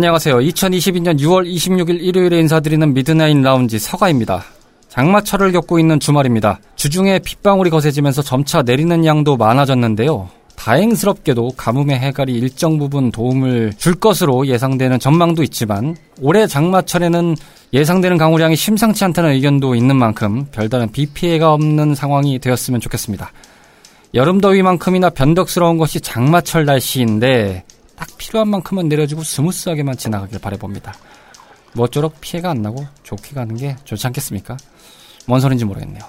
안녕하세요. 2022년 6월 26일 일요일에 인사드리는 미드나잇 라운지 서가입니다. 장마철을 겪고 있는 주말입니다. 주중에 빗방울이 거세지면서 점차 내리는 양도 많아졌는데요. 다행스럽게도 가뭄의 해갈이 일정 부분 도움을 줄 것으로 예상되는 전망도 있지만 올해 장마철에는 예상되는 강우량이 심상치 않다는 의견도 있는 만큼 별다른 비 피해가 없는 상황이 되었으면 좋겠습니다. 여름 더위만큼이나 변덕스러운 것이 장마철 날씨인데 딱 필요한 만큼은 내려주고 스무스하게만 지나가길 바라봅니다. 모쪼록 피해가 안 나고 좋게 가는 게 좋지 않겠습니까? 뭔 소린지 모르겠네요.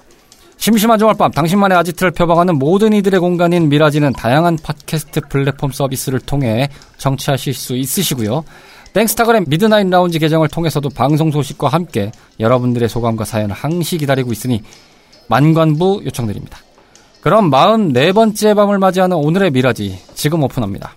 심심한 주말밤 당신만의 아지트를 표방하는 모든 이들의 공간인 미라지는 다양한 팟캐스트 플랫폼 서비스를 통해 청취하실 수 있으시고요. 땡스타그램 미드나잇 라운지 계정을 통해서도 방송 소식과 함께 여러분들의 소감과 사연을 항시 기다리고 있으니 만관부 요청드립니다. 그럼 44번째 밤을 맞이하는 오늘의 미라지 지금 오픈합니다.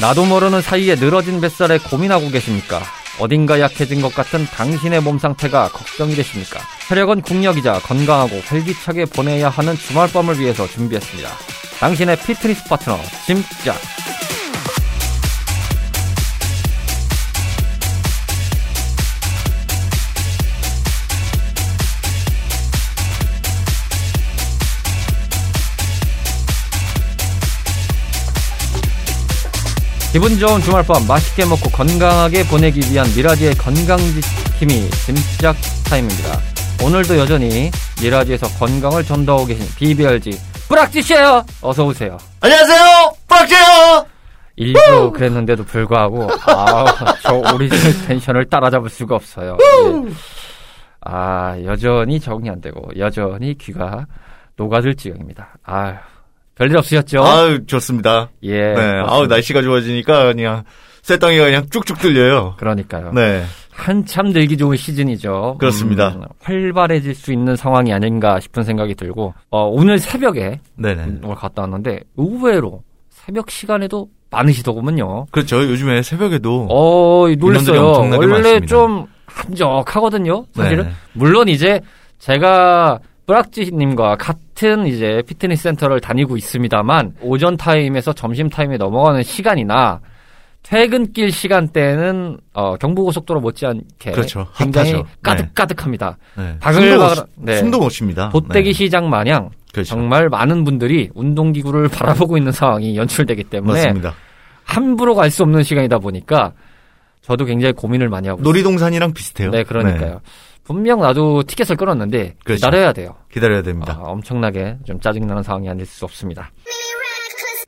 나도 모르는 사이에 늘어진 뱃살에 고민하고 계십니까? 어딘가 약해진 것 같은 당신의 몸 상태가 걱정이 되십니까? 체력은 국력이자 건강하고 활기차게 보내야 하는 주말밤을 위해서 준비했습니다. 당신의 피트니스 파트너 짐짝 기분 좋은 주말 밤 맛있게 먹고 건강하게 보내기 위한 미라지의 건강지킴이 짐작 타임입니다. 오늘도 여전히 미라지에서 건강을 전도하고 계신 BBRG 뿌락지 씨예요. 어서 오세요. 안녕하세요, 뿌락지예요. 일부러 그랬는데도 불구하고 아, 저 오리지널 텐션을 따라잡을 수가 없어요. 예. 아 여전히 적응이 안 되고 여전히 귀가 녹아들 지경입니다. 아 별일 없으셨죠? 아유, 좋습니다. 예. 네. 그렇습니다. 아우, 날씨가 좋아지니까 그냥 쇳덩이가 그냥 쭉쭉 들려요. 그러니까요. 네. 한참 늘기 좋은 시즌이죠. 그렇습니다. 음, 활발해질 수 있는 상황이 아닌가 싶은 생각이 들고 어, 오늘 새벽에 네네. 오늘 갔다 왔는데 의외로 새벽 시간에도 많으시더군요. 그렇죠. 요즘에 새벽에도. 어, 놀랐어요. 원래 많습니다. 좀 한적하거든요. 사실은 네. 물론 이제 제가 뿌락지님과 같은 이제 피트니스 센터를 다니고 있습니다만 오전 타임에서 점심 타임에 넘어가는 시간이나 퇴근길 시간대는 어, 경부고속도로 못지않게 그렇죠. 굉장히 핫하죠. 가득가득합니다. 네. 바글바글- 네. 숨도 못 쉽니다. 도떼기 네. 시장 마냥 그렇죠. 정말 많은 분들이 운동기구를 바라보고 있는 상황이 연출되기 때문에 맞습니다. 함부로 갈 수 없는 시간이다 보니까 저도 굉장히 고민을 많이 하고 놀이동산이랑 비슷해요. 네, 그러니까요. 분명 나도 티켓을 끊었는데 그렇죠. 기다려야 돼요. 기다려야 됩니다. 아, 엄청나게 좀 짜증나는 상황이 아닐 수 없습니다.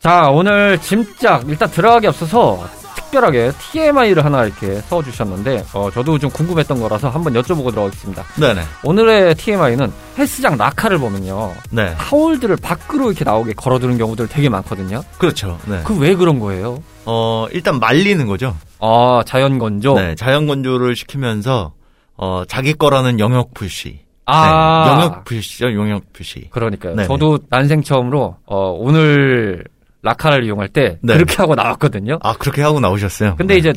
자, 오늘 짐작 일단 들어가기 앞서서 특별하게 TMI를 하나 이렇게 써주셨는데 어, 저도 좀 궁금했던 거라서 한번 여쭤보고 들어가겠습니다. 네네. 오늘의 TMI는 헬스장 낙하를 보면요. 네. 타올들을 밖으로 이렇게 나오게 걸어두는 경우들 되게 많거든요. 그렇죠. 네. 그 왜 그런 거예요? 어, 일단 말리는 거죠. 아, 자연 건조. 네. 자연 건조를 시키면서, 어, 자기 거라는 영역 표시. 아. 네. 영역 표시죠, 영역 표시. 그러니까요. 네네. 저도 난생 처음으로 어, 오늘 라카를 이용할 때 네. 그렇게 하고 나왔거든요. 아, 그렇게 하고 나오셨어요? 근데 네. 이제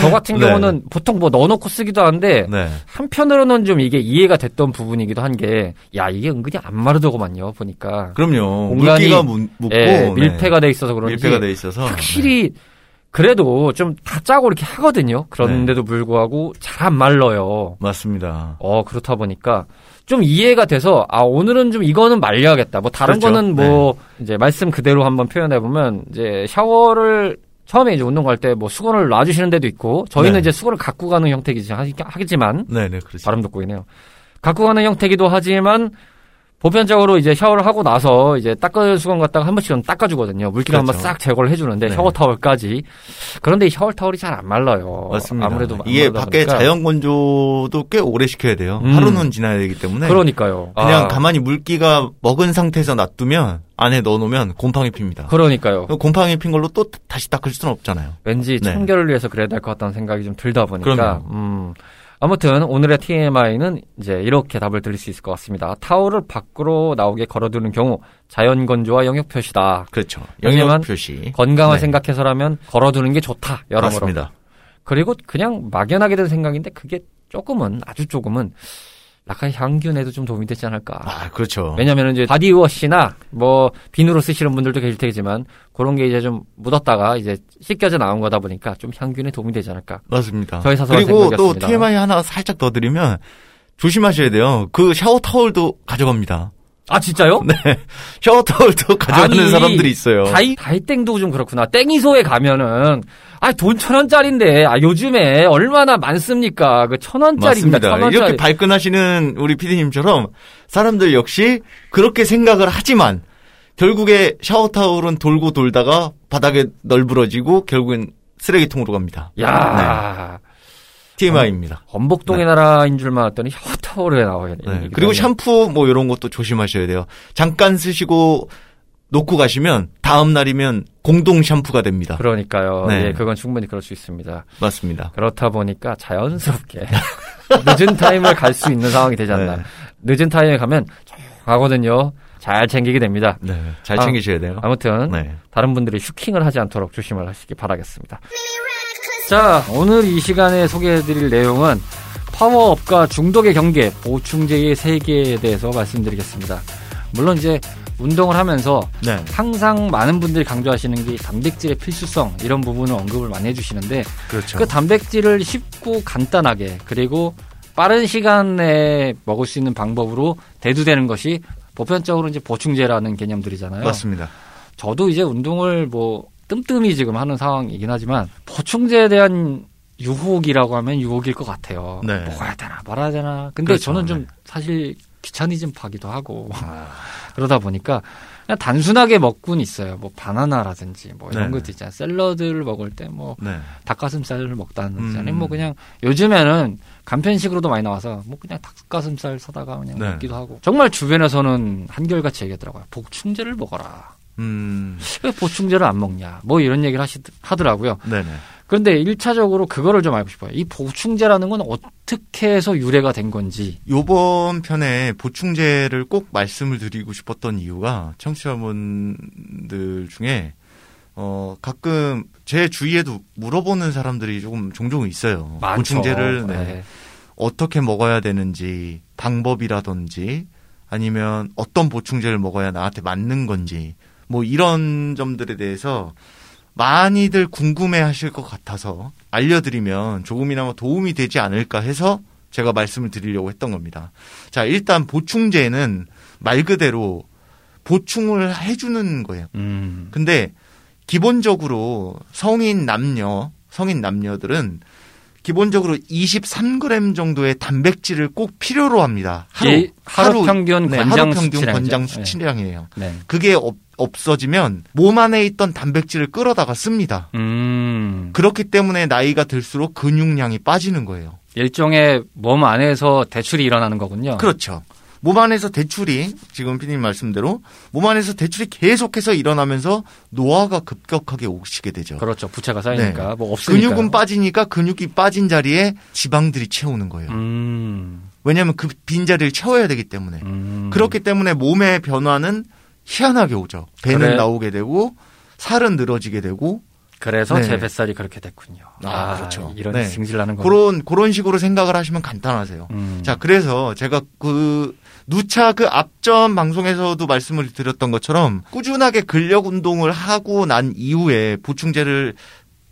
저 같은 네. 경우는 보통 뭐 넣어놓고 쓰기도 하는데 네. 한편으로는 좀 이게 이해가 됐던 부분이기도 한 게 야 이게 은근히 안 마르더구만요 보니까 그럼요. 공간이, 물기가 묻, 묻고. 예, 네. 밀폐가 돼 있어서 그런지 밀폐가 돼 있어서. 확실히 그래도 좀 다 짜고 이렇게 하거든요. 네. 그런데도 불구하고 잘 안 말러요. 네. 맞습니다. 어, 그렇다 보니까 좀 이해가 돼서 아, 오늘은 좀 이거는 말려야겠다. 뭐 다른 그렇죠. 거는 뭐 이제 말씀 그대로 한번 표현해 보면 이제 샤워를 처음에 이제 운동 갈 때 뭐 수건을 놔주시는 데도 있고 저희는 네. 이제 수건을 갖고 가는 형태이지 하- 하겠지만 네 네, 그렇죠. 발음도 꼬이네요. 갖고 가는 형태기도 하지만 보편적으로 이제 샤워를 하고 나서 이제 닦을 수건 갖다가 한 번씩은 닦아주거든요. 물기를 그렇죠. 한번 싹 제거를 해주는데 네. 샤워 타월까지. 그런데 이 샤워 타월이 잘 안 말라요. 맞습니다. 아무래도 안 이게 밖에 보니까. 자연 건조도 꽤 오래 시켜야 돼요. 음. 하루는 지나야 되기 때문에 그러니까요. 그냥 아, 가만히 물기가 먹은 상태에서 놔두면 안에 넣어놓으면 곰팡이 핍니다. 그러니까요. 그 곰팡이 핀 걸로 또 다시 닦을 수는 없잖아요. 왠지 네. 청결을 위해서 그래야 될 것 같다는 생각이 좀 들다 보니까. 그럼요. 음. 아무튼 오늘의 TMI는 이제 이렇게 답을 드릴 수 있을 것 같습니다. 타월을 밖으로 나오게 걸어두는 경우 자연 건조와 영역 표시다. 그렇죠. 영역 표시. 건강을 네. 생각해서라면 걸어두는 게 좋다. 여러모로. 맞습니다. 그리고 그냥 막연하게 든 생각인데 그게 조금은 아주 조금은 약간 향균에도 좀 도움이 되지 않을까. 아, 그렇죠. 왜냐면은 이제 바디워시나 뭐 비누로 쓰시는 분들도 계실 테지만 그런 게 이제 좀 묻었다가 이제 씻겨져 나온 거다 보니까 좀 향균에 도움이 되지 않을까. 맞습니다. 저희 그리고 또. TMI 하나 살짝 더 드리면 조심하셔야 돼요. 그 샤워 타월도 가져갑니다. 아 진짜요? 네. 샤워 타월도 가져가는 아니, 사람들이 있어요. 다이 다이땡도 좀 그렇구나. 땡이소에 가면은 아돈 천 원짜리인데 아 요즘에 얼마나 많습니까? 그 천 원짜리입니다. 맞습니다. 천 원짜리. 이렇게 발끈하시는 우리 피디님처럼 사람들 역시 그렇게 생각을 하지만 결국에 샤워 타월은 돌고 돌다가 바닥에 널브러지고 결국엔 쓰레기통으로 갑니다. 야 TMI입니다. 건복동의 나라인 줄만 알았더니 샤워타월에 나와야 돼. 네. 그리고 샴푸 뭐 이런 것도 조심하셔야 돼요. 잠깐 쓰시고 놓고 가시면 다음 날이면 공동 샴푸가 됩니다. 그러니까요. 네. 예, 그건 충분히 그럴 수 있습니다. 맞습니다. 그렇다 보니까 자연스럽게 늦은 타임을 갈 수 있는 상황이 되지 않나. 네. 늦은 타임에 가면 조용하거든요. 잘 챙기게 됩니다. 네. 잘 아, 챙기셔야 돼요. 아무튼 네. 다른 분들이 슈킹을 하지 않도록 조심을 하시기 바라겠습니다. 자, 오늘 이 시간에 소개해드릴 내용은 파워업과 중독의 경계, 보충제의 세계에 대해서 말씀드리겠습니다. 물론 이제 운동을 하면서 네. 항상 많은 분들이 강조하시는 게 단백질의 필수성 이런 부분을 언급을 많이 해주시는데 그렇죠. 그 단백질을 쉽고 간단하게 그리고 빠른 시간에 먹을 수 있는 방법으로 대두되는 것이 보편적으로 이제 보충제라는 개념들이잖아요. 맞습니다. 저도 이제 운동을 뭐 뜸뜸이 지금 하는 상황이긴 하지만 보충제에 대한 유혹이라고 하면 유혹일 것 같아요. 네. 먹어야 되나 말아야 되나. 근데 그렇죠. 저는 네. 좀 사실 귀차니즘 파기도 하고 아, 그러다 보니까 그냥 단순하게 먹곤 있어요. 뭐 바나나라든지 뭐 이런 네. 것도 있잖아요. 샐러드를 먹을 때뭐 네. 닭가슴살을 먹다든지 음. 아니면 뭐 그냥 요즘에는 간편식으로도 많이 나와서 뭐 그냥 닭가슴살 사다가 그냥 네. 먹기도 하고 정말 주변에서는 한결같이 얘기하더라고요. 보충제를 먹어라. 음. 왜 보충제를 안 먹냐? 뭐 이런 얘기를 하시, 하더라고요. 네네. 그런데 일차적으로 그거를 좀 알고 싶어요. 이 보충제라는 건 어떻게 해서 유래가 된 건지. 요번 편에 보충제를 꼭 말씀을 드리고 싶었던 이유가 청취자분들 중에 어 가끔 제 주위에도 물어보는 사람들이 조금 종종 있어요. 많죠. 보충제를 네. 네. 어떻게 먹어야 되는지 방법이라든지 아니면 어떤 보충제를 먹어야 나한테 맞는 건지 뭐 이런 점들에 대해서 많이들 궁금해 하실 것 같아서 알려드리면 조금이나마 도움이 되지 않을까 해서 제가 말씀을 드리려고 했던 겁니다. 자, 일단 보충제는 말 그대로 보충을 해주는 거예요. 음. 근데 기본적으로 성인 남녀, 성인 남녀들은 기본적으로 23g 정도의 단백질을 꼭 필요로 합니다. 하루, 예, 하루 평균 네, 권장 하루 평균 수치량이죠. 권장 네. 수치량이에요. 네. 그게 없, 없어지면 몸 안에 있던 단백질을 끌어다가 씁니다. 음. 그렇기 때문에 나이가 들수록 근육량이 빠지는 거예요. 일종의 몸 안에서 대출이 일어나는 거군요. 그렇죠. 몸 안에서 대출이 지금 피디님 말씀대로 몸 안에서 대출이 계속해서 일어나면서 노화가 급격하게 오시게 되죠. 그렇죠. 부채가 쌓이니까 뭐 없으니까. 네. 근육은 빠지니까 근육이 빠진 자리에 지방들이 채우는 거예요. 음. 왜냐하면 그 빈자리를 채워야 되기 때문에. 음. 그렇기 때문에 몸의 변화는 희한하게 오죠. 배는 그래. 나오게 되고 살은 늘어지게 되고 그래서 네. 제 뱃살이 그렇게 됐군요. 아, 그렇죠. 이런 네. 승질나는 거. 그런 그런 식으로 생각을 하시면 간단하세요. 음. 자, 그래서 제가 그 누차 그 앞전 방송에서도 말씀을 드렸던 것처럼 꾸준하게 근력 운동을 하고 난 이후에 보충제를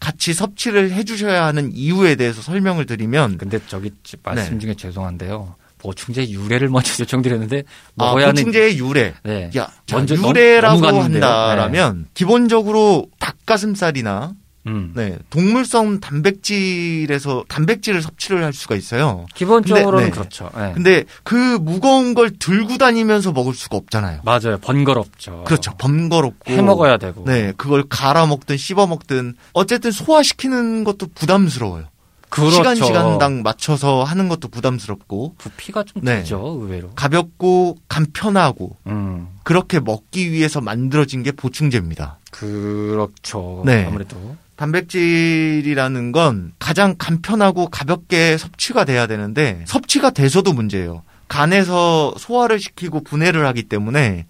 같이 섭취를 해주셔야 하는 이유에 대해서 설명을 드리면 근데 저기 말씀 네. 중에 죄송한데요. 보충제 유래를 먼저 요청드렸는데 아, 먹어야 하는 보충제의 유래. 네. 야, 자, 먼저 유래라고 너무 갔는데요. 네. 한다라면 기본적으로 닭가슴살이나 음. 네, 동물성 단백질에서 단백질을 섭취를 할 수가 있어요. 기본적으로는 근데, 네. 그렇죠. 예. 근데 그 무거운 걸 들고 다니면서 먹을 수가 없잖아요. 맞아요. 번거롭죠. 그렇죠. 번거롭고 해 먹어야 되고. 네, 그걸 갈아 먹든 씹어 먹든 어쨌든 소화시키는 것도 부담스러워요. 그렇죠. 시간 시간당 맞춰서 하는 것도 부담스럽고 부피가 좀 네. 크죠, 의외로. 가볍고 간편하고 음. 그렇게 먹기 위해서 만들어진 게 보충제입니다. 그렇죠. 네. 아무래도. 단백질이라는 건 가장 간편하고 가볍게 섭취가 돼야 되는데 섭취가 돼서도 문제예요. 간에서 소화를 시키고 분해를 하기 때문에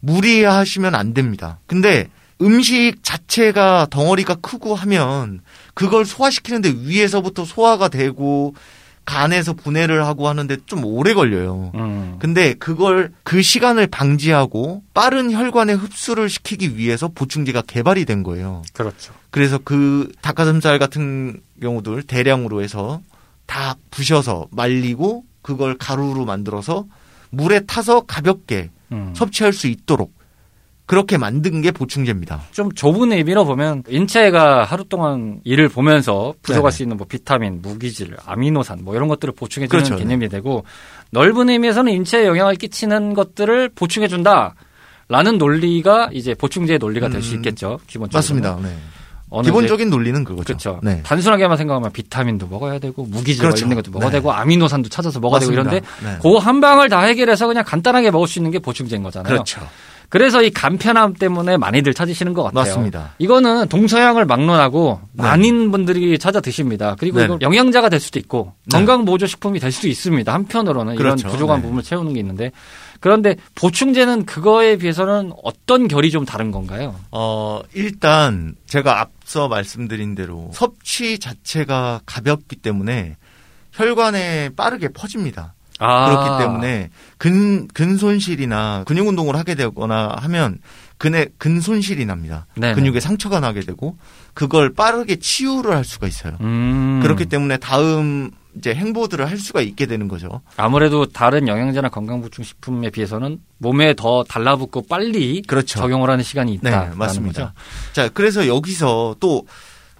무리하시면 안 됩니다. 근데 음식 자체가 덩어리가 크고 하면 그걸 소화시키는데 위에서부터 소화가 되고 간에서 분해를 하고 하는데 좀 오래 걸려요. 음. 근데 그걸 그 시간을 방지하고 빠른 혈관의 흡수를 시키기 위해서 보충제가 개발이 된 거예요. 그렇죠. 그래서 그 닭가슴살 같은 경우들 대량으로 해서 다 부셔서 말리고 그걸 가루로 만들어서 물에 타서 가볍게 음. 섭취할 수 있도록 그렇게 만든 게 보충제입니다. 좀 좁은 의미로 보면 인체가 하루 동안 일을 보면서 부족할 네네. 수 있는 뭐 비타민, 무기질, 아미노산 뭐 이런 것들을 보충해 주는 그렇죠. 개념이 되고 넓은 의미에서는 인체에 영향을 끼치는 것들을 보충해 준다 라는 논리가 이제 보충제의 논리가 될수 음, 있겠죠. 기본적으로. 맞습니다. 네. 기본적인 논리는 그거죠. 그렇죠. 네. 단순하게만 생각하면 비타민도 먹어야 되고 무기질 그렇죠. 있는 것도 먹어야 네. 되고 아미노산도 찾아서 먹어야 맞습니다. 되고 이런데 네. 그한 방을 다 해결해서 그냥 간단하게 먹을 수 있는 게 보충제인 거잖아요. 그렇죠. 그래서 이 간편함 때문에 많이들 찾으시는 것 같아요. 맞습니다. 이거는 동서양을 막론하고 네. 많은 분들이 찾아 드십니다. 그리고 네. 영양자가 될 수도 있고 네. 건강 보조 식품이 될 수도 있습니다. 한편으로는 이런 그렇죠. 부족한 네. 부분을 채우는 게 있는데 그런데 보충제는 그거에 비해서는 어떤 결이 좀 다른 건가요? 어, 일단 제가 앞서 말씀드린 대로 섭취 자체가 가볍기 때문에 혈관에 빠르게 퍼집니다. 아, 그렇기 때문에 근 근 손실이나 근육 운동을 하게 되거나 하면 근에 근 손실이 납니다. 네네. 근육에 상처가 나게 되고 그걸 빠르게 치유를 할 수가 있어요. 음, 그렇기 때문에 다음 이제 행보들을 할 수가 있게 되는 거죠. 아무래도 다른 영양제나 건강보충식품에 비해서는 몸에 더 달라붙고 빨리 그렇죠. 적용을 하는 시간이 네, 있다. 맞습니다. 자, 그래서 여기서 또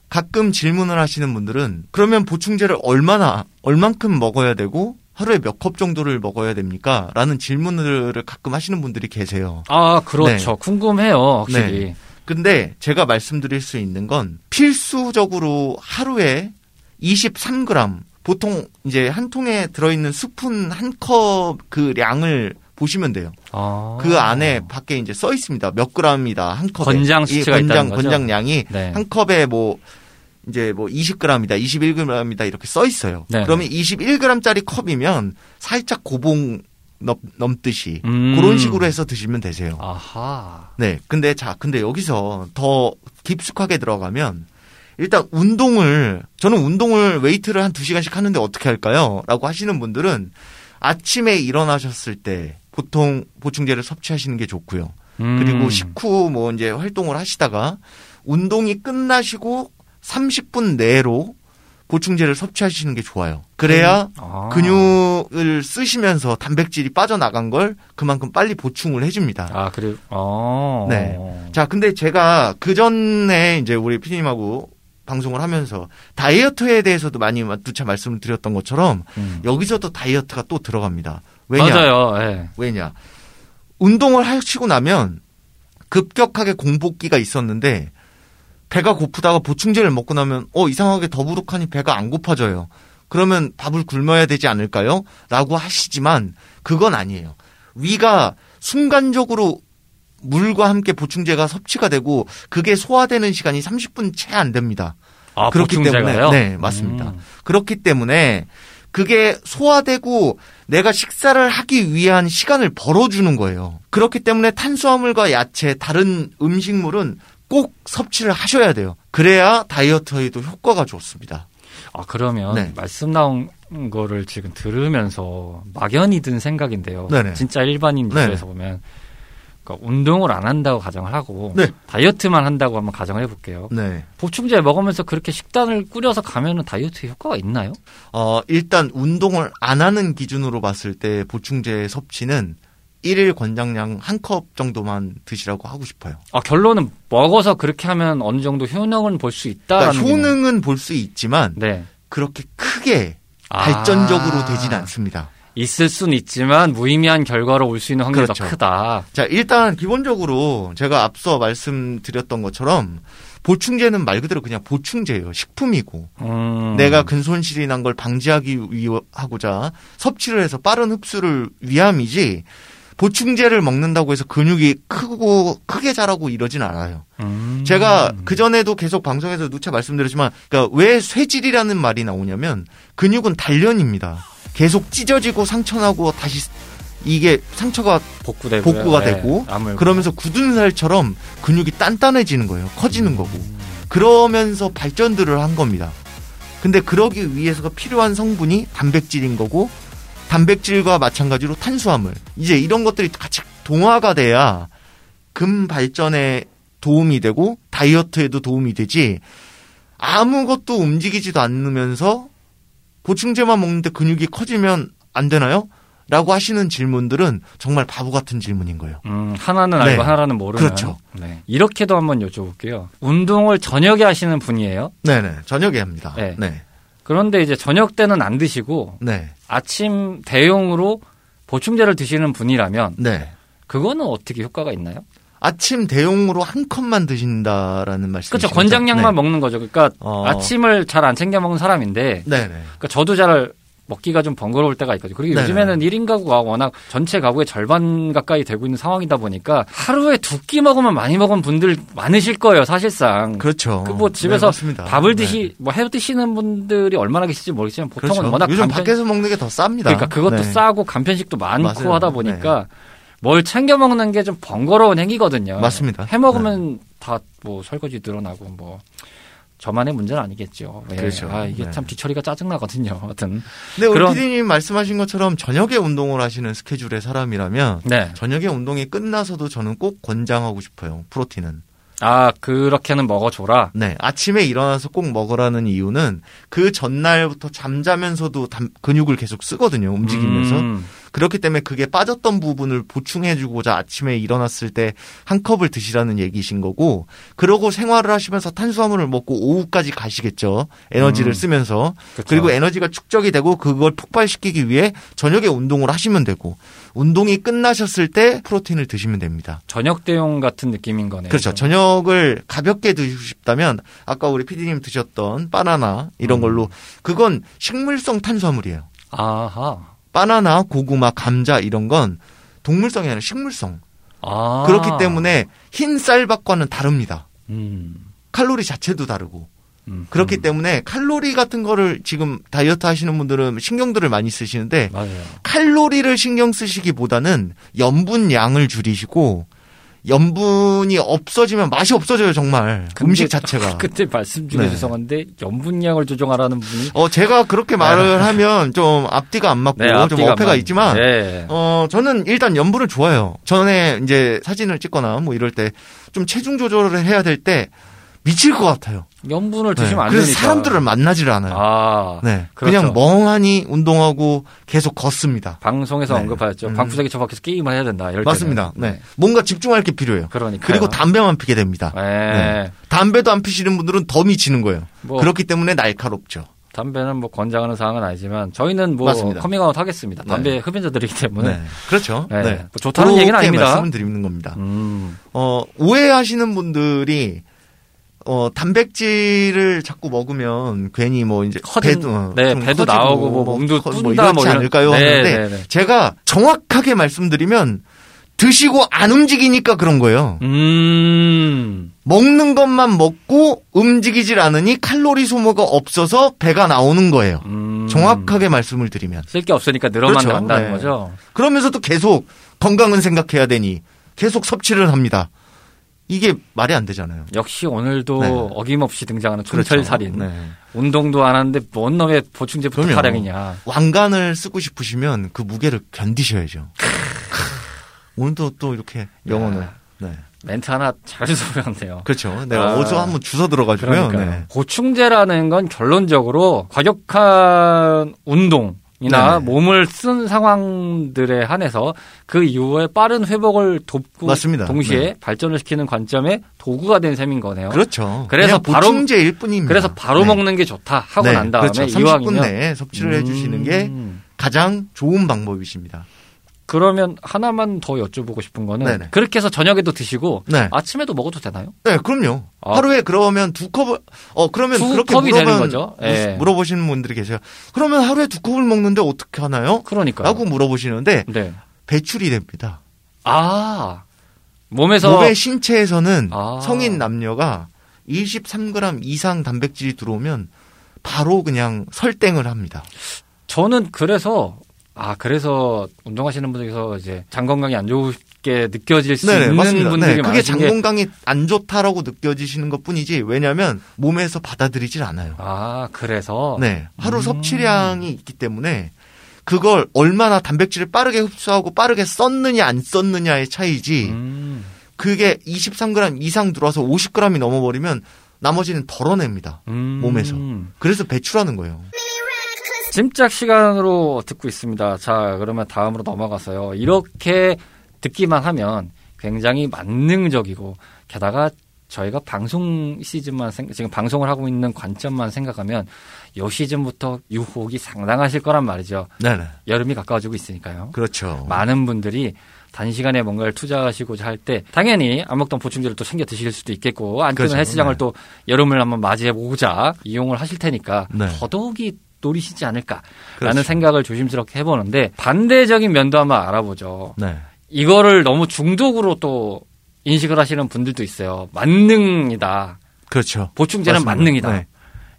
가끔 질문을 하시는 분들은 그러면 보충제를 얼마나 얼만큼 먹어야 되고 하루에 몇 컵 정도를 먹어야 됩니까? 라는 질문을 가끔 하시는 분들이 계세요. 아, 그렇죠. 궁금해요, 확실히. 네. 근데 제가 말씀드릴 수 있는 건 필수적으로 하루에 23g 보통 이제 한 통에 들어있는 스푼 한 컵그 량을 보시면 돼요. 아. 그 안에 밖에 이제 써 있습니다. 몇 g이다 한 컵에. 권장 이 수치가 권장 있다는 거죠? 권장량이 네. 한 컵에 뭐 이제 뭐 20g이다, 21g이다 이렇게 써 있어요. 네. 그러면 21g짜리 컵이면 살짝 고봉 넘, 넘듯이 음. 그런 식으로 해서 드시면 되세요. 아하. 네. 근데 자, 근데 여기서 더 깊숙하게 들어가면 일단 운동을 저는 운동을 웨이트를 한 2시간씩 하는데 어떻게 할까요? 라고 하시는 분들은 아침에 일어나셨을 때 보통 보충제를 섭취하시는 게 좋고요. 음. 그리고 식후 뭐 이제 활동을 하시다가 운동이 끝나시고 30분 내로 보충제를 섭취하시는 게 좋아요. 그래야 아. 근육을 쓰시면서 단백질이 빠져나간 걸 그만큼 빨리 보충을 해줍니다. 아, 그래. 어. 네. 자, 근데 제가 그 전에 이제 우리 피디님하고 방송을 하면서 다이어트에 대해서도 많이 누차 말씀을 드렸던 것처럼 음. 여기서도 다이어트가 또 들어갑니다. 왜냐? 맞아요. 예. 왜냐? 운동을 하시고 나면 급격하게 공복기가 있었는데 배가 고프다가 보충제를 먹고 나면 어 이상하게 더부룩하니 배가 안 고파져요. 그러면 밥을 굶어야 되지 않을까요? 라고 하시지만 그건 아니에요. 위가 순간적으로 물과 함께 보충제가 섭취가 되고 그게 소화되는 시간이 30분 채 안 됩니다. 아, 그렇기 보충제가요? 때문에 네, 맞습니다. 음. 그렇기 때문에 그게 소화되고 내가 식사를 하기 위한 시간을 벌어주는 거예요. 그렇기 때문에 탄수화물과 야채, 다른 음식물은 꼭 섭취를 하셔야 돼요. 그래야 다이어트에도 효과가 좋습니다. 아, 그러면 네. 말씀 나온 거를 지금 들으면서 막연히 든 생각인데요. 네네. 진짜 일반인 네네. 입장에서 보면 그러니까 운동을 안 한다고 가정을 하고 네. 다이어트만 한다고 한번 가정을 해볼게요. 네. 보충제 먹으면서 그렇게 식단을 꾸려서 가면은 다이어트 효과가 있나요? 어, 일단 운동을 안 하는 기준으로 봤을 때 보충제 섭취는 일일 권장량 한 컵 정도만 드시라고 하고 싶어요. 아, 결론은 먹어서 그렇게 하면 어느 정도 효능은 볼 수 있다. 그러니까 효능은 볼 수 있지만 네. 그렇게 크게 아. 발전적으로 되진 않습니다. 있을 수는 있지만 무의미한 결과로 올 수 있는 확률이 더 그렇죠. 크다. 자, 일단 기본적으로 제가 앞서 말씀드렸던 것처럼 보충제는 말 그대로 그냥 보충제예요. 식품이고. 음. 내가 근손실이 난 걸 방지하기 위하고자 섭취를 해서 빠른 흡수를 위함이지 보충제를 먹는다고 해서 근육이 크고 크게 자라고 이러진 않아요. 음. 제가 그 전에도 계속 방송에서 누차 말씀드렸지만, 그러니까 왜 쇠질이라는 말이 나오냐면 근육은 단련입니다. 계속 찢어지고 상처나고 다시 이게 상처가 복구되고 복구가 되고 그러면서 굳은 살처럼 근육이 단단해지는 거예요. 커지는 거고. 그러면서 발전들을 한 겁니다. 근데 그러기 위해서가 필요한 성분이 단백질인 거고 단백질과 마찬가지로 탄수화물 이제 이런 것들이 같이 동화가 돼야 금 발전에 도움이 되고 다이어트에도 도움이 되지 아무것도 움직이지도 않으면서 보충제만 먹는데 근육이 커지면 안 되나요? 라고 하시는 질문들은 정말 바보 같은 질문인 거예요. 음, 하나는 알고 네. 하나는 모르는. 그렇죠. 네. 이렇게도 한번 여쭤볼게요. 운동을 저녁에 하시는 분이에요. 네네. 저녁에 합니다. 네. 네. 그런데 이제 저녁 때는 안 드시고 네. 아침 대용으로 보충제를 드시는 분이라면 네. 그거는 어떻게 효과가 있나요? 아침 대용으로 한 컵만 드신다라는 말씀이시죠? 그렇죠. 권장량만 네. 먹는 거죠. 그러니까 어. 아침을 잘 안 챙겨 먹는 사람인데 네네. 그러니까 저도 잘 먹기가 좀 번거로울 때가 있거든요. 그리고 네네. 요즘에는 1인 가구가 워낙 전체 가구의 절반 가까이 되고 있는 상황이다 보니까 하루에 두 끼 먹으면 많이 먹은 분들 많으실 거예요, 사실상. 그렇죠. 그 뭐 집에서 네. 밥을 네. 드시 뭐 해 드시는 분들이 얼마나 계실지 모르겠지만 보통은 그렇죠. 워낙 요즘 간편- 밖에서 먹는 게 더 쌉니다. 그러니까 그것도 네. 싸고 간편식도 많고 맞아요. 하다 보니까 뭘 챙겨 먹는 게 좀 번거로운 행위거든요. 맞습니다. 해 먹으면 다 뭐 설거지 늘어나고 뭐 저만의 문제는 아니겠죠. 예. 그렇죠. 아, 이게 네. 참 뒤처리가 짜증 나거든요. 하여튼 근데 우리 그런- PD님 말씀하신 것처럼 저녁에 운동을 하시는 스케줄의 사람이라면 네. 저녁에 운동이 끝나서도 저는 꼭 권장하고 싶어요. 프로틴은. 아 그렇게는 먹어줘라. 네. 아침에 일어나서 꼭 먹으라는 이유는 그 전날부터 잠자면서도 담- 근육을 계속 쓰거든요. 움직이면서. 음, 그렇기 때문에 그게 빠졌던 부분을 보충해주고자 아침에 일어났을 때 한 컵을 드시라는 얘기신 거고, 그러고 생활을 하시면서 탄수화물을 먹고 오후까지 가시겠죠. 에너지를 음. 쓰면서. 그쵸. 그리고 에너지가 축적이 되고 그걸 폭발시키기 위해 저녁에 운동을 하시면 되고, 운동이 끝나셨을 때 프로틴을 드시면 됩니다. 저녁 대용 같은 느낌인 거네요. 그렇죠. 저녁을 가볍게 드시고 싶다면, 아까 우리 피디님 드셨던 바나나, 이런 음. 걸로, 그건 식물성 탄수화물이에요. 아하. 바나나, 고구마, 감자 이런 건 동물성이 아니라 식물성. 아. 그렇기 때문에 흰 쌀밥과는 다릅니다. 음. 칼로리 자체도 다르고. 음. 그렇기 음. 때문에 칼로리 같은 거를 지금 다이어트 하시는 분들은 신경들을 많이 쓰시는데 맞아요. 칼로리를 신경 쓰시기보다는 염분 양을 줄이시고 염분이 없어지면 맛이 없어져요, 정말. 음식 자체가. 그때 말씀 중에 네. 죄송한데 염분량을 조정하라는 분이 어, 제가 그렇게 말을 하면 좀 앞뒤가 안 맞고 좀 네. 앞뒤가 어폐가 많- 있지만 네. 어, 저는 일단 염분을 좋아해요. 전에 이제 사진을 찍거나 뭐 이럴 때 좀 체중 조절을 해야 될 때 미칠 것 같아요. 염분을 네. 드시면 안 그래서 되니까. 사람들을 만나질 않아요. 아. 네. 그렇죠. 그냥 멍하니 운동하고 계속 걷습니다. 방송에서 네. 언급하였죠. 음. 방구석에 처박혀서 게임을 해야 된다. 이럴 맞습니다. 때는. 네. 뭔가 집중할 게 필요해요. 그러니까. 그리고 담배만 피게 됩니다. 네. 네. 담배도 안 피시는 분들은 더 미치는 거예요. 뭐 그렇기 때문에 날카롭죠. 담배는 뭐 권장하는 사항은 아니지만 저희는 뭐 맞습니다. 커밍아웃 하겠습니다. 담배 네. 흡연자들이기 때문에. 네. 그렇죠. 네. 네. 뭐 좋다는 얘기는 아닙니다. 말씀을 드리는 겁니다. 음. 어, 오해하시는 분들이 어, 단백질을 자꾸 먹으면 괜히 뭐 이제 커진- 배도 어, 네, 좀 배도 나오고 뭐 몸도 커- 뭐 이렇지 뭐 않을까요? 네, 하는데 네, 네. 제가 정확하게 말씀드리면 드시고 안 움직이니까 그런 거예요. 음. 먹는 것만 먹고 움직이질 않으니 칼로리 소모가 없어서 배가 나오는 거예요. 음. 정확하게 말씀을 드리면. 쓸 게 없으니까 늘어만 그렇죠. 간다는 네. 거죠. 그러면서도 계속 건강은 생각해야 되니 계속 섭취를 합니다. 이게 말이 안 되잖아요. 역시 오늘도 네. 어김없이 등장하는 그렇죠. 촌철살인. 네. 운동도 안 하는데 뭔 놈의 보충제부터 그럼요. 타령이냐. 왕관을 쓰고 싶으시면 그 무게를 견디셔야죠. 오늘도 또 이렇게 영혼을. 네. 멘트 하나 잘 주워보셨네요. 그렇죠. 내가 아. 어디서 한번 주워 들어가지고요. 네. 보충제라는 건 결론적으로 과격한 운동, 이나 네네. 몸을 쓴 상황들에 한해서 그 이후에 빠른 회복을 돕고 맞습니다. 동시에 네. 발전을 시키는 관점에 도구가 된 셈인 거네요. 그렇죠. 그래서 바로- 보충제일 뿐입니다. 그래서 바로 네. 먹는 게 좋다 하고 네, 난 다음에 그렇죠. 30분 이왕이면 내에 섭취를 해주시는 게 음. 가장 좋은 방법이십니다. 그러면 하나만 더 여쭤보고 싶은 거는 네네. 그렇게 해서 저녁에도 드시고 네. 아침에도 먹어도 되나요? 네, 그럼요. 아. 하루에 그러면 두 컵을, 어, 그러면 두 그렇게 컵이 물어본, 되는 거죠. 예. 물어보시는 분들이 계세요. 그러면 하루에 두 컵을 먹는데 어떻게 하나요? 그러니까. 라고 물어보시는데, 네. 배출이 됩니다. 아 몸에서 몸의 신체에서는 아. 성인 남녀가 23g 이상 단백질이 들어오면 바로 그냥 설땡을 합니다. 저는 그래서 아 그래서 운동하시는 분들께서 이제 장 건강이 안 좋게 느껴질 수 네네, 있는 맞습니다. 분들이 네, 그게 장게 건강이 안 좋다라고 느껴지시는 것 뿐이지, 왜냐면 몸에서 받아들이질 않아요. 아, 그래서 네. 하루 음. 섭취량이 있기 때문에 그걸 얼마나 단백질을 빠르게 흡수하고 빠르게 썼느냐 안 썼느냐의 차이지 음, 그게 23g 이상 들어와서 50g이 넘어버리면 나머지는 덜어냅니다. 음. 몸에서. 그래서 배출하는 거예요. 짐작 시간으로 듣고 있습니다. 자, 그러면 다음으로 넘어가서요. 이렇게 듣기만 하면 굉장히 만능적이고 게다가 저희가 방송 시즌만 생- 지금 방송을 하고 있는 관점만 생각하면 요 시즌부터 유혹이 상당하실 거란 말이죠. 네네. 여름이 가까워지고 있으니까요. 그렇죠. 많은 분들이 단시간에 뭔가를 투자하시고자 할 때 당연히 암흑동 보충제를 또 챙겨 드실 수도 있겠고 안 뜨는 그렇죠. 헬스장을 네. 또 여름을 한번 맞이해 보자 이용을 하실 테니까 네. 더더욱이 노리시지 않을까라는 그렇죠. 생각을 조심스럽게 해보는데 반대적인 면도 한번 알아보죠. 네. 이거를 너무 중독으로 또 인식을 하시는 분들도 있어요. 만능이다. 그렇죠. 보충제는 맞습니다. 만능이다. 네.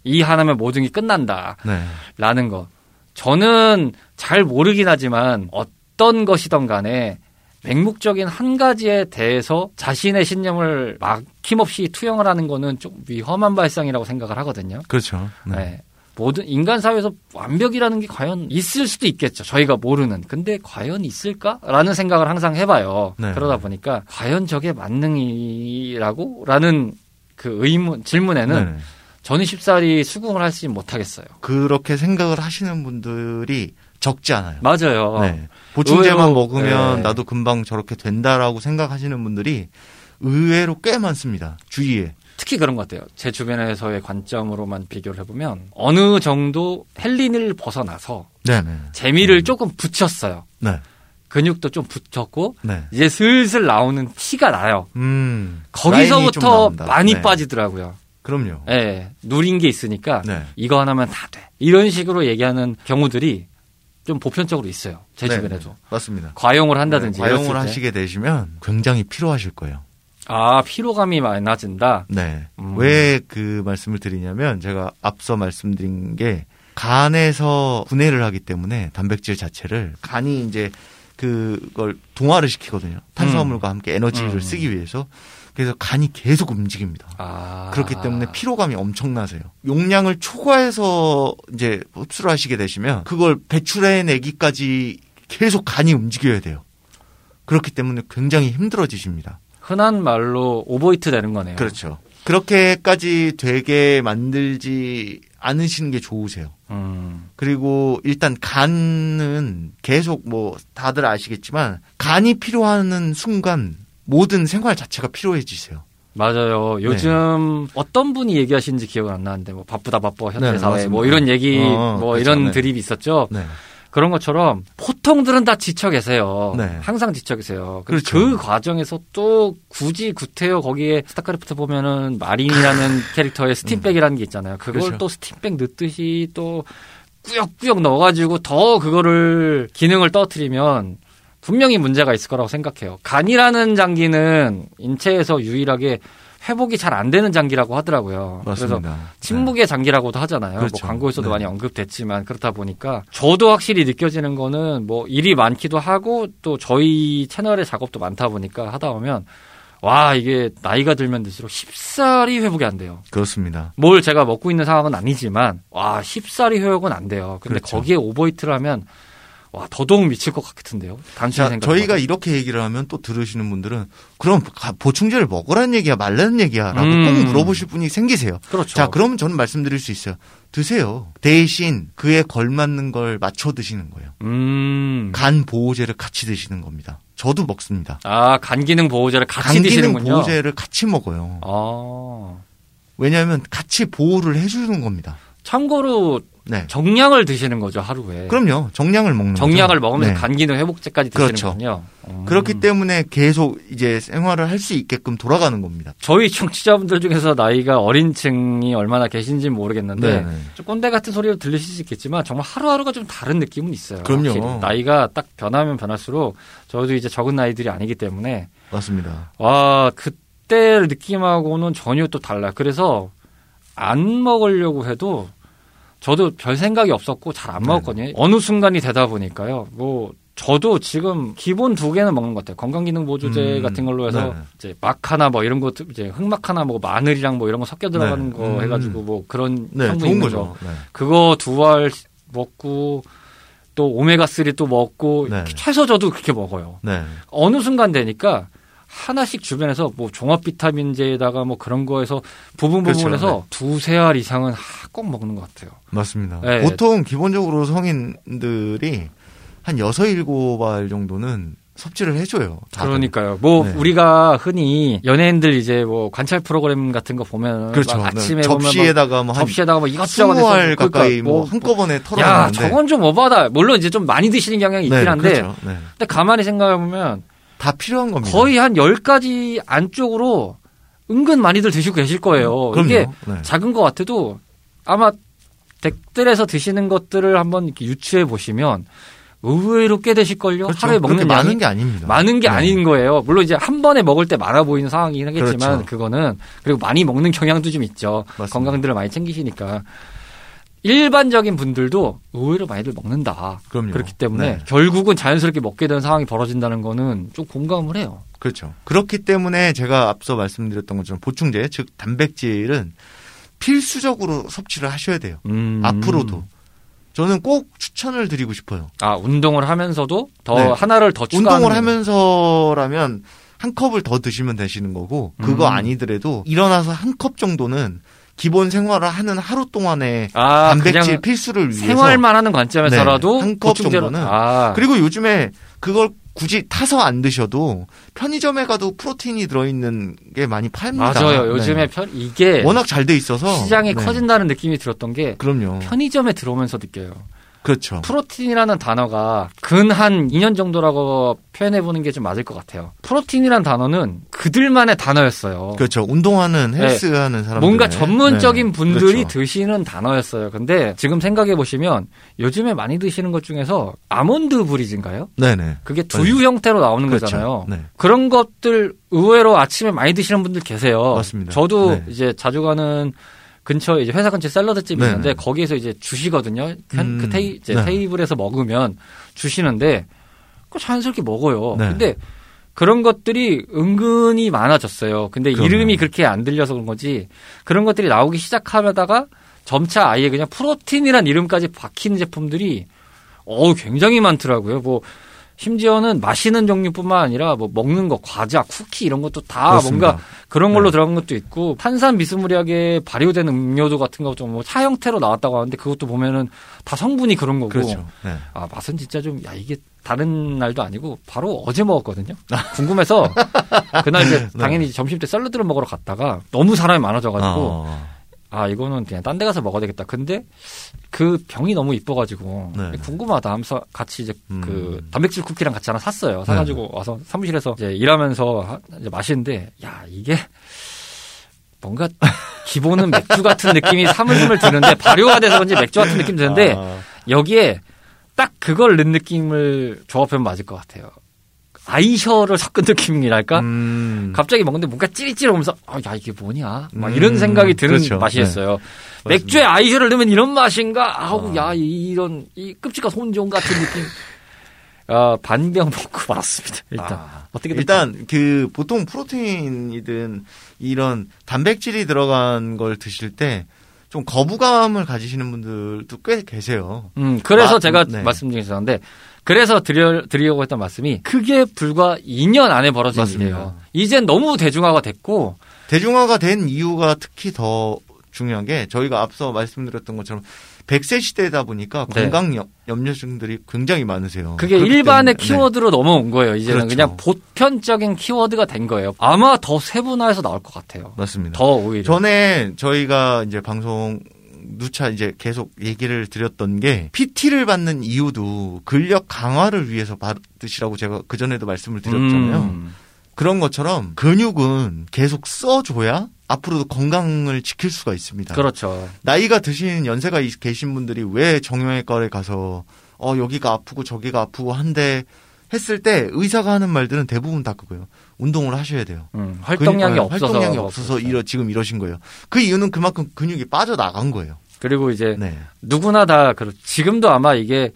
이 하나면 모든 게 끝난다. 네. 라는 거. 저는 잘 모르긴 하지만 어떤 것이든 간에 맹목적인 한 가지에 대해서 자신의 신념을 막힘없이 투영을 하는 거는 좀 위험한 발상이라고 생각을 하거든요. 그렇죠. 네. 네. 모든 인간 사회에서 완벽이라는 게 과연 있을 수도 있겠죠. 저희가 모르는. 근데 과연 있을까라는 생각을 항상 해봐요. 네. 그러다 보니까 과연 저게 만능이라고?라는 그 의문 질문에는 네. 저는 쉽사리 수긍을 하지 못하겠어요. 그렇게 생각을 하시는 분들이 적지 않아요. 맞아요. 네. 보충제만 의외로, 먹으면 네. 나도 금방 저렇게 된다라고 생각하시는 분들이 의외로 꽤 많습니다. 주위에. 특히 그런 것 같아요. 제 주변에서의 관점으로만 비교를 해보면 어느 정도 헬린을 벗어나서 네네. 재미를 음. 조금 붙였어요. 네. 근육도 좀 붙였고 네. 이제 슬슬 나오는 티가 나요. 음. 거기서부터. 많이 네. 빠지더라고요. 그럼요. 예, 누린 게 있으니까 네. 이거 하나면 다 돼. 이런 식으로 얘기하는 경우들이 좀 보편적으로 있어요. 제 네, 주변에도. 네. 맞습니다. 과용을 한다든지. 네, 과용을. 하시게 되시면 굉장히 피로하실 거예요. 아, 피로감이 많아진다. 네. 음. 왜그 말씀을 드리냐면 제가 앞서 말씀드린 게 간에서 분해를 하기 때문에 단백질 자체를 간이 이제 그걸 동화를 시키거든요. 탄수화물과 함께 에너지를 음. 쓰기 위해서. 그래서 간이 계속 움직입니다. 아. 그렇기 때문에 피로감이 엄청나세요. 용량을 초과해서 이제 흡수를 하시게 되시면 그걸 배출해내기까지 계속 간이 움직여야 돼요. 그렇기 때문에 굉장히 힘들어지십니다. 흔한 말로 오버히트 되는 거네요. 그렇죠. 그렇게까지 되게 만들지 않으시는 게 좋으세요. 음. 그리고 일단 간은 계속 뭐 다들 아시겠지만 간이 필요하는 순간 모든 생활 자체가 필요해지세요. 맞아요. 네. 요즘 어떤 분이 얘기하시는지 기억은 안 나는데 뭐 바쁘다 바빠 현대 네, 사회 맞습니다. 뭐 이런 얘기 어, 뭐 그렇죠. 이런 네. 드립이 있었죠. 네. 그런 것처럼 보통들은 다 지쳐 계세요. 네. 항상 지쳐 계세요. 그- 그렇죠. 그 과정에서 또 굳이 구태여 거기에 스타크래프트 보면은 마린이라는 캐릭터의 stimpack이라는 게 있잖아요. 그걸 그렇죠. 또 stimpack 넣듯이 또 꾸역꾸역 넣어가지고 더 그거를 기능을 떨어뜨리면 분명히 문제가 있을 거라고 생각해요. 간이라는 장기는 인체에서 유일하게 회복이 잘 안 되는 장기라고 하더라고요. 그래서 맞습니다. 침묵의 장기라고도 하잖아요. 그렇죠. 뭐 광고에서도 네. 많이 언급됐지만 그렇다 보니까 저도 확실히 느껴지는 거는 뭐 일이 많기도 하고 또 저희 채널의 작업도 많다 보니까 하다 보면 와 이게 나이가 들면 들수록 쉽사리 회복이 안 돼요. 네. 그렇습니다. 뭘 제가 먹고 있는 상황은 아니지만 와 쉽사리 회복은 안 돼요. 근데 그렇죠. 거기에 오버히트를 하면 와 더더욱 미칠 것 같은데요. 자, 생각. 저희가 이렇게 얘기를 하면 또 들으시는 분들은 그럼 가- 보충제를 먹으라는 얘기야 말라는 얘기야라고 음. 꼭 물어보실 분이 생기세요. 그렇죠. 자, 그러면 저는 말씀드릴 수 있어요. 드세요. 대신 그에 걸맞는 걸 맞춰 드시는 거예요. 음. 간 보호제를 같이 드시는 겁니다. 저도 먹습니다. 아, 간 기능 보호제를 같이 간 기능 드시는군요. 보호제를 같이 먹어요. 아. 왜냐하면 같이 보호를 해주는 겁니다. 참고로 네. 정량을 드시는 거죠, 하루에. 그럼요. 정량을 먹는 정량을 거죠. 먹으면서 네. 간 기능 회복제까지 그렇죠. 드시는군요. 음. 그렇기 때문에 계속 이제 생활을 할 수 있게끔 돌아가는 겁니다. 저희 청취자분들 중에서 나이가 어린 층이 얼마나 계신지는 모르겠는데 네. 좀 꼰대 같은 소리로 들리실 수 있겠지만 정말 하루하루가 좀 다른 느낌은 있어요. 그럼요. 확실히. 나이가 딱 변하면 변할수록 저도 이제 적은 나이들이 아니기 때문에 맞습니다. 와 그때 느낌하고는 전혀 또 달라요. 그래서 안 먹으려고 해도 저도 별 생각이 없었고 잘안 네. 먹었거든요. 어느 순간이 되다 보니까요. 뭐 저도 지금 기본 두 개는 먹는 것 같아요. 건강기능보조제 음, 같은 걸로 해서 네. 이제 마카나 뭐 이런 거 이제 흑마카나 뭐 마늘이랑 뭐 이런 거 섞여 들어가는 네. 거 음. 해가지고 뭐 그런 네, 성분 좋은 거죠. 거 네. 그거 두 알 먹고 또 오메가 3또 먹고 네. 최소 저도 그렇게 먹어요. 네. 어느 순간 되니까 하나씩 주변에서 뭐 종합 비타민제에다가 뭐 그런 거에서 부분 그렇죠. 부분에서 두세 알 이상은 하- 꼭 먹는 것 같아요. 맞습니다. 네. 보통 기본적으로 성인들이 한 여섯 일곱 알 정도는 섭취를 해줘요. 다들. 그러니까요. 뭐 네. 우리가 흔히 연예인들 이제 뭐 관찰 프로그램 같은 거 보면 그렇죠. 막 네. 아침에 막 접시에다가 뭐한 접시에다가 뭐 이것저것 스무 알 해서 그러니까 가까이 뭐뭐 한꺼번에 야, 털어내는데 저건 좀 오바다. 물론 이제 좀 많이 드시는 경향이 있긴 네, 한데 그렇죠. 네. 근데 가만히 생각해 보면 다 필요한 겁니다. 거의 한 10가지 안쪽으로 은근 많이들 드시고 계실 거예요. 그럼요. 이게 네. 작은 것 같아도 아마 댁들에서 드시는 것들을 한번 이렇게 유추해 보시면 의외로 꽤 되실걸요. 그렇죠. 하루에 먹는 많은 게 아닙니다. 많은 게 네. 아닌 거예요. 물론 이제 한 번에 먹을 때 많아 보이는 상황이긴 하겠지만 그렇죠. 그거는 그리고 많이 먹는 경향도 좀 있죠. 맞습니다. 건강들을 많이 챙기시니까 일반적인 분들도 의외로 많이들 먹는다. 그럼요. 그렇기 때문에 네. 결국은 자연스럽게 먹게 되는 상황이 벌어진다는 거는 좀 공감을 해요. 그렇죠. 그렇기 때문에 제가 앞서 말씀드렸던 것처럼 보충제, 즉 단백질은 필수적으로 섭취를 하셔야 돼요. 음. 앞으로도. 저는 꼭 추천을 드리고 싶어요. 아 운동을 하면서도 더 네. 하나를 더 추가하는 운동을 하면서라면 한 컵을 더 드시면 되시는 거고 그거 음. 아니더라도 일어나서 한 컵 정도는 기본 생활을 하는 하루 동안의 아, 단백질 필수를 위해서 생활만 하는 관점에서라도 네, 한컵 정도는 아, 그리고 요즘에 그걸 굳이 타서 안 드셔도 편의점에 가도 프로틴이 들어있는 게 많이 팔립니다. 맞아요. 네. 요즘에 편, 이게 워낙 잘 돼 있어서 시장이 네. 커진다는 느낌이 들었던 게 그럼요. 편의점에 들어오면서 느껴요. 그렇죠. 프로틴이라는 단어가 근 한 2년 정도라고 표현해 보는 게 좀 맞을 것 같아요. 프로틴이라는 단어는 그들만의 단어였어요. 그렇죠. 운동하는 헬스하는 사람들 네. 뭔가 전문적인 분들이 그렇죠. 드시는 단어였어요. 근데 지금 생각해 보시면 요즘에 많이 드시는 것 중에서 아몬드 브리즈인가요? 네네. 그게 두유 형태로 나오는 그렇죠. 거잖아요. 네. 그런 것들 의외로 아침에 많이 드시는 분들 계세요. 맞습니다. 저도 네. 이제 자주 가는 근처에 이제 회사 근처에 샐러드집이 네, 있는데 네. 거기에서 이제 주시거든요. 한- 음, 그 테이, 이제 네. 테이블에서 먹으면 주시는데 그 자연스럽게 먹어요. 네. 근데 그런 것들이 은근히 많아졌어요. 근데 그럼요. 이름이 그렇게 안 들려서 그런 거지. 그런 것들이 나오기 시작하다가 점차 아예 그냥 프로틴이란 이름까지 박히는 제품들이 어 굉장히 많더라고요. 뭐 심지어는 마시는 종류뿐만 아니라 뭐 먹는 거 과자, 쿠키 이런 것도 다 그렇습니다. 뭔가 그런 걸로 네. 들어간 것도 있고 탄산 미스무리하게 발효된 음료도 같은 것도 뭐차 형태로 나왔다고 하는데 그것도 보면은 다 성분이 그런 거고 그렇죠. 네. 아 맛은 진짜 좀 야 이게 다른 날도 아니고 바로 어제 먹었거든요. 궁금해서 그날 이제 네. 당연히 점심 때 샐러드를 먹으러 갔다가 너무 사람이 많아져가지고 어, 아 이거는 그냥 딴 데 가서 먹어야 되겠다. 근데 그 병이 너무 이뻐가지고 네. 궁금하다 하면서 같이 이제 음. 네. 그 단백질 쿠키랑 같이 하나 샀어요. 사가지고 와서 사무실에서 이제 일하면서 하- 이제 마시는데 야 이게 뭔가 기본은 맥주 같은 느낌이 사물스물 드는데 발효가 돼서 그런지 맥주 같은 느낌 드는데 아, 여기에 딱 그걸 넣은 느낌을 조합하면 맞을 것 같아요. 아이셔를 섞은 느낌이랄까? 음, 갑자기 먹는데 뭔가 찌릿찌릿하면서 아, 야 이게 뭐냐? 막 음, 이런 생각이 드는 그렇죠. 맛이었어요. 맞습니다. 맥주에 아이셔를 넣으면 이런 맛인가? 아우 아. 야 이런 이 끔찍한 손종 같은 느낌. 아, 반병 먹고 말았습니다. 일단 아, 어떻게 일단 그 보통 프로테인이든 이런 단백질이 들어간 걸 드실 때 좀 거부감을 가지시는 분들도 꽤 계세요. 음, 그래서 마- 제가 네. 말씀드렸었는데 그래서 드려, 드리려고 했던 말씀이 그게 불과 2년 안에 벌어진 맞습니다. 일이에요. 이젠 너무 대중화가 됐고 대중화가 된 이유가 특히 더 중요한 게 저희가 앞서 말씀드렸던 것처럼 100세 시대다 보니까 네. 건강 염- 염려증들이 굉장히 많으세요. 그게 일반의 때문에, 네. 키워드로 넘어온 거예요. 이제는 그렇죠. 그냥 보편적인 키워드가 된 거예요. 아마 더 세분화해서 나올 것 같아요. 맞습니다. 더 오히려. 전에 저희가 이제 방송 누차 이제 계속 얘기를 드렸던 게 PT를 받는 이유도 근력 강화를 위해서 받으시라고 제가 그 전에도 말씀을 드렸잖아요. 음. 그런 것처럼 근육은 계속 써줘야 앞으로도 건강을 지킬 수가 있습니다. 그렇죠. 나이가 드신 연세가 있- 계신 분들이 왜 정형외과를 가서 어 여기가 아프고 저기가 아프고 한데 했을 때 의사가 하는 말들은 대부분 다 그거예요. 운동을 하셔야 돼요. 음, 활동량이 근육- 없어서. 활동량이 없어서 이러 지금 이러신 거예요. 그 이유는 그만큼 근육이 빠져 나간 거예요. 그리고 이제 네. 누구나 다 그렇 지금도 아마 이게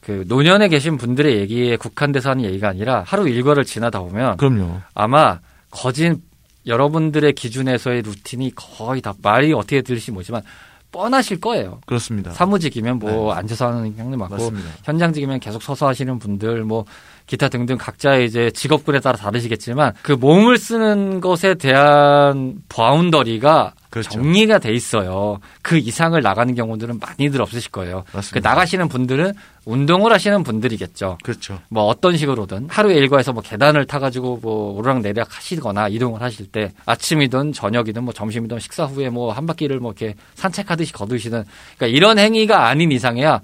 그 노년에 계신 분들의 얘기에 국한돼서 하는 얘기가 아니라 하루 일과를 지나다 보면 그럼요. 아마 거진 여러분들의 기준에서의 루틴이 거의 다 말이 어떻게 들릴지 모르지만 뻔하실 거예요. 그렇습니다. 사무직이면 뭐 앉아서 하는 형님 네. 맞습니다. 현장직이면 계속 서서 하시는 분들 뭐 기타 등등 각자의 이제 직업군에 따라 다르시겠지만 그 몸을 쓰는 것에 대한 바운더리가 그렇죠. 정리가 돼 있어요. 그 이상을 나가는 경우들은 많이들 없으실 거예요. 그 맞습니다. 나가시는 분들은 운동을 하시는 분들이겠죠. 그렇죠. 뭐 어떤 식으로든 하루에 일과에서 뭐 계단을 타가지고 뭐 오르락 내리락 하시거나 이동을 하실 때 아침이든 저녁이든 뭐 점심이든 식사 후에 뭐 한 바퀴를 뭐 이렇게 산책하듯이 거두시는 그러니까 이런 행위가 아닌 이상이야.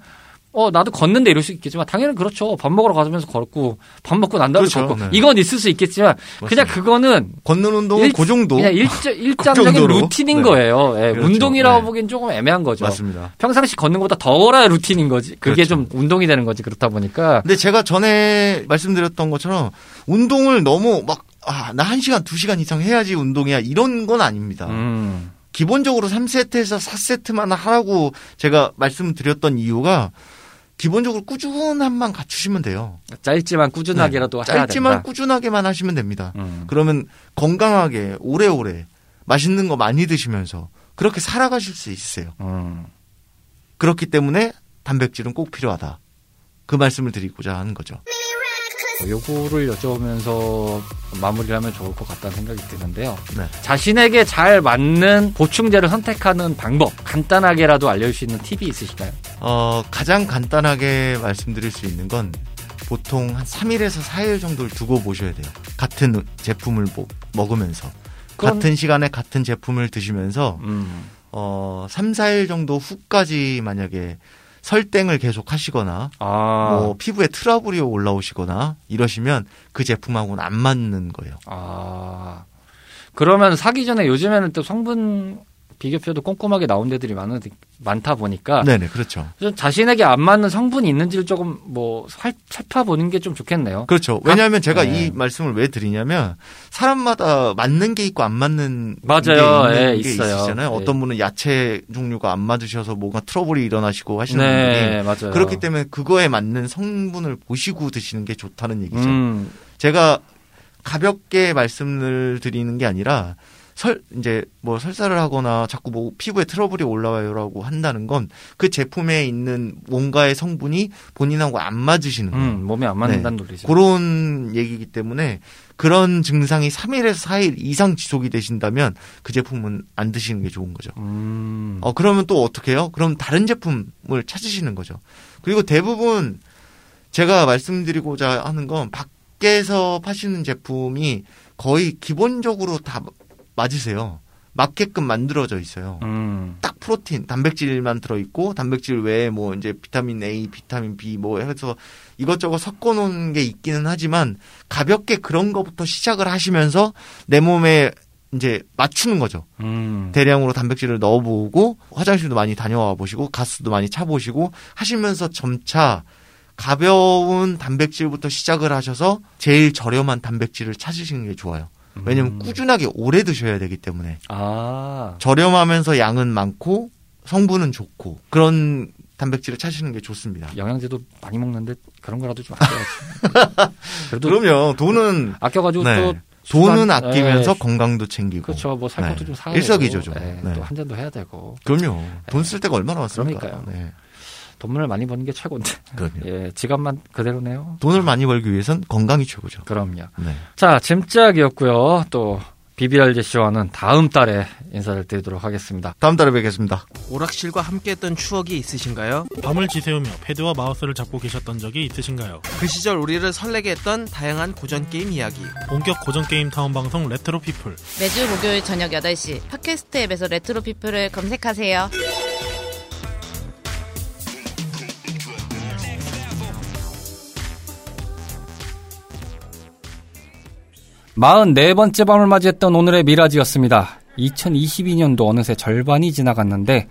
어 나도 걷는데 이럴 수 있겠지만 당연히 그렇죠. 밥 먹으러 가면서 걷고 밥 먹고 난 다음에 그렇죠. 걷고 네. 이건 있을 수 있겠지만 그냥 맞습니다. 그거는 걷는 운동은 일- 그 정도. 그냥 일자, 일장적인 정도로. 루틴인 네. 거예요. 예, 그렇죠. 운동이라고 네. 보기엔 조금 애매한 거죠. 맞습니다. 평상시 걷는 것보다 덜어야 루틴인 거지. 그게 그렇죠. 좀 운동이 되는 거지. 그렇다 보니까 근데 제가 전에 말씀드렸던 것처럼 운동을 너무 막 아, 나 1시간, 2시간 이상 해야지 운동이야. 이런 건 아닙니다. 음. 기본적으로 3세트에서 4세트만 하라고 제가 말씀드렸던 이유가 기본적으로 꾸준함만 갖추시면 돼요. 짧지만 꾸준하게라도 해야 짧지만 된다. 꾸준하게만 하시면 됩니다. 음. 그러면 건강하게 오래오래 맛있는 거 많이 드시면서 그렇게 살아가실 수 있어요. 음. 그렇기 때문에 단백질은 꼭 필요하다. 그 말씀을 드리고자 하는 거죠. 뭐 요거를 여쭤보면서 마무리를 하면 좋을 것 같다는 생각이 드는데요. 네. 자신에게 잘 맞는 보충제를 선택하는 방법, 간단하게라도 알려줄 수 있는 팁이 있으실까요? 어, 가장 간단하게 말씀드릴 수 있는 건 보통 한 3일에서 4일 정도를 두고 보셔야 돼요. 같은 제품을 뭐- 먹으면서. 그건- 같은 시간에 같은 제품을 드시면서 음. 어, 3, 4일 정도 후까지 만약에 설땡을 계속 하시거나 아, 뭐 피부에 트러블이 올라오시거나 이러시면 그 제품하고는 안 맞는 거예요. 아. 그러면 사기 전에 요즘에는 또 성분 비교표도 꼼꼼하게 나온 데들이 많은, 많다 보니까 네네, 그렇죠. 좀 자신에게 안 맞는 성분이 있는지를 조금 뭐 살, 살펴보는 게 좀 좋겠네요. 그렇죠. 왜냐하면 제가 네. 이 말씀을 왜 드리냐면 사람마다 맞는 게 있고 안 맞는 맞아요. 게, 있는 예, 게 있어요. 있으시잖아요. 예. 어떤 분은 야채 종류가 안 맞으셔서 뭔가 트러블이 일어나시고 하시는 네, 맞아요. 그렇기 때문에 그거에 맞는 성분을 보시고 드시는 게 좋다는 얘기죠. 음, 제가 가볍게 말씀을 드리는 게 아니라 설 이제 뭐 설사를 하거나 자꾸 뭐 피부에 트러블이 올라와요라고 한다는 건 그 제품에 있는 뭔가의 성분이 본인하고 안 맞으시는 거예요. 음, 몸에 안 맞는다는 논리죠. 그런 얘기이기 때문에 그런 증상이 3일에서 4일 이상 지속이 되신다면 그 제품은 안 드시는 게 좋은 거죠. 음, 어, 그러면 또 어떻게 해요? 그럼 다른 제품을 찾으시는 거죠. 그리고 대부분 제가 말씀드리고자 하는 건 밖에서 파시는 제품이 거의 기본적으로 다 맞으세요. 맞게끔 만들어져 있어요. 음, 딱 프로틴, 단백질만 들어있고, 단백질 외에 뭐 이제 비타민 A, 비타민 B 뭐 해서 이것저것 섞어 놓은 게 있기는 하지만 가볍게 그런 거부터 시작을 하시면서 내 몸에 이제 맞추는 거죠. 음. 대량으로 단백질을 넣어보고 화장실도 많이 다녀와 보시고 가스도 많이 차보시고 하시면서 점차 가벼운 단백질부터 시작을 하셔서 제일 저렴한 단백질을 찾으시는 게 좋아요. 왜냐면 음. 꾸준하게 오래 드셔야 되기 때문에 아, 저렴하면서 양은 많고 성분은 좋고 그런 단백질을 찾으시는 게 좋습니다. 영양제도 많이 먹는데 그런 거라도 좀 아껴야지. 그래도 그럼요. 돈은 아껴가지고 네. 또 돈은 아끼면서 네. 건강도 챙기고. 그렇죠. 뭐 살 것도 네. 좀 사야 일석이조죠. 네, 네. 또한 잔도 해야 되고 그럼요. 돈쓸 데가 얼마나 많습니까? 그러니까요. 네. 돈을 많이 버는 게 최고인데. 그럼요. 예, 지갑만 그대로네요. 돈을 많이 벌기 위해선 건강이 최고죠. 그럼요. 네. 자, 짐짝이었고요. 또 BBRG 씨와는 다음 달에 인사를 드리도록 하겠습니다. 다음 달에 뵙겠습니다. 오락실과 함께했던 추억이 있으신가요? 밤을 지새우며 패드와 마우스를 잡고 계셨던 적이 있으신가요? 그 시절 우리를 설레게 했던 다양한 고전 게임 이야기. 본격 고전 게임 타운 방송 레트로 피플 매주 목요일 저녁 8시 팟캐스트 앱에서 레트로 피플을 검색하세요. 마흔 네 번째 밤을 맞이했던 오늘의 미라지였습니다. 2022년도 어느새 절반이 지나갔는데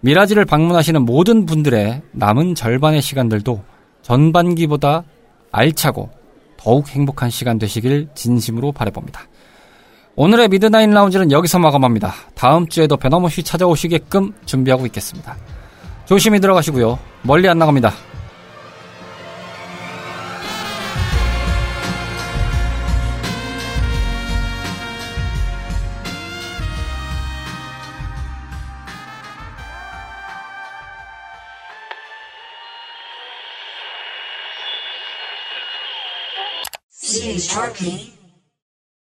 미라지를 방문하시는 모든 분들의 남은 절반의 시간들도 전반기보다 알차고 더욱 행복한 시간 되시길 진심으로 바라봅니다. 오늘의 미드나인 라운지는 여기서 마감합니다. 다음 주에도 변함없이 찾아오시게끔 준비하고 있겠습니다. 조심히 들어가시고요. 멀리 안 나갑니다. is Tarkin.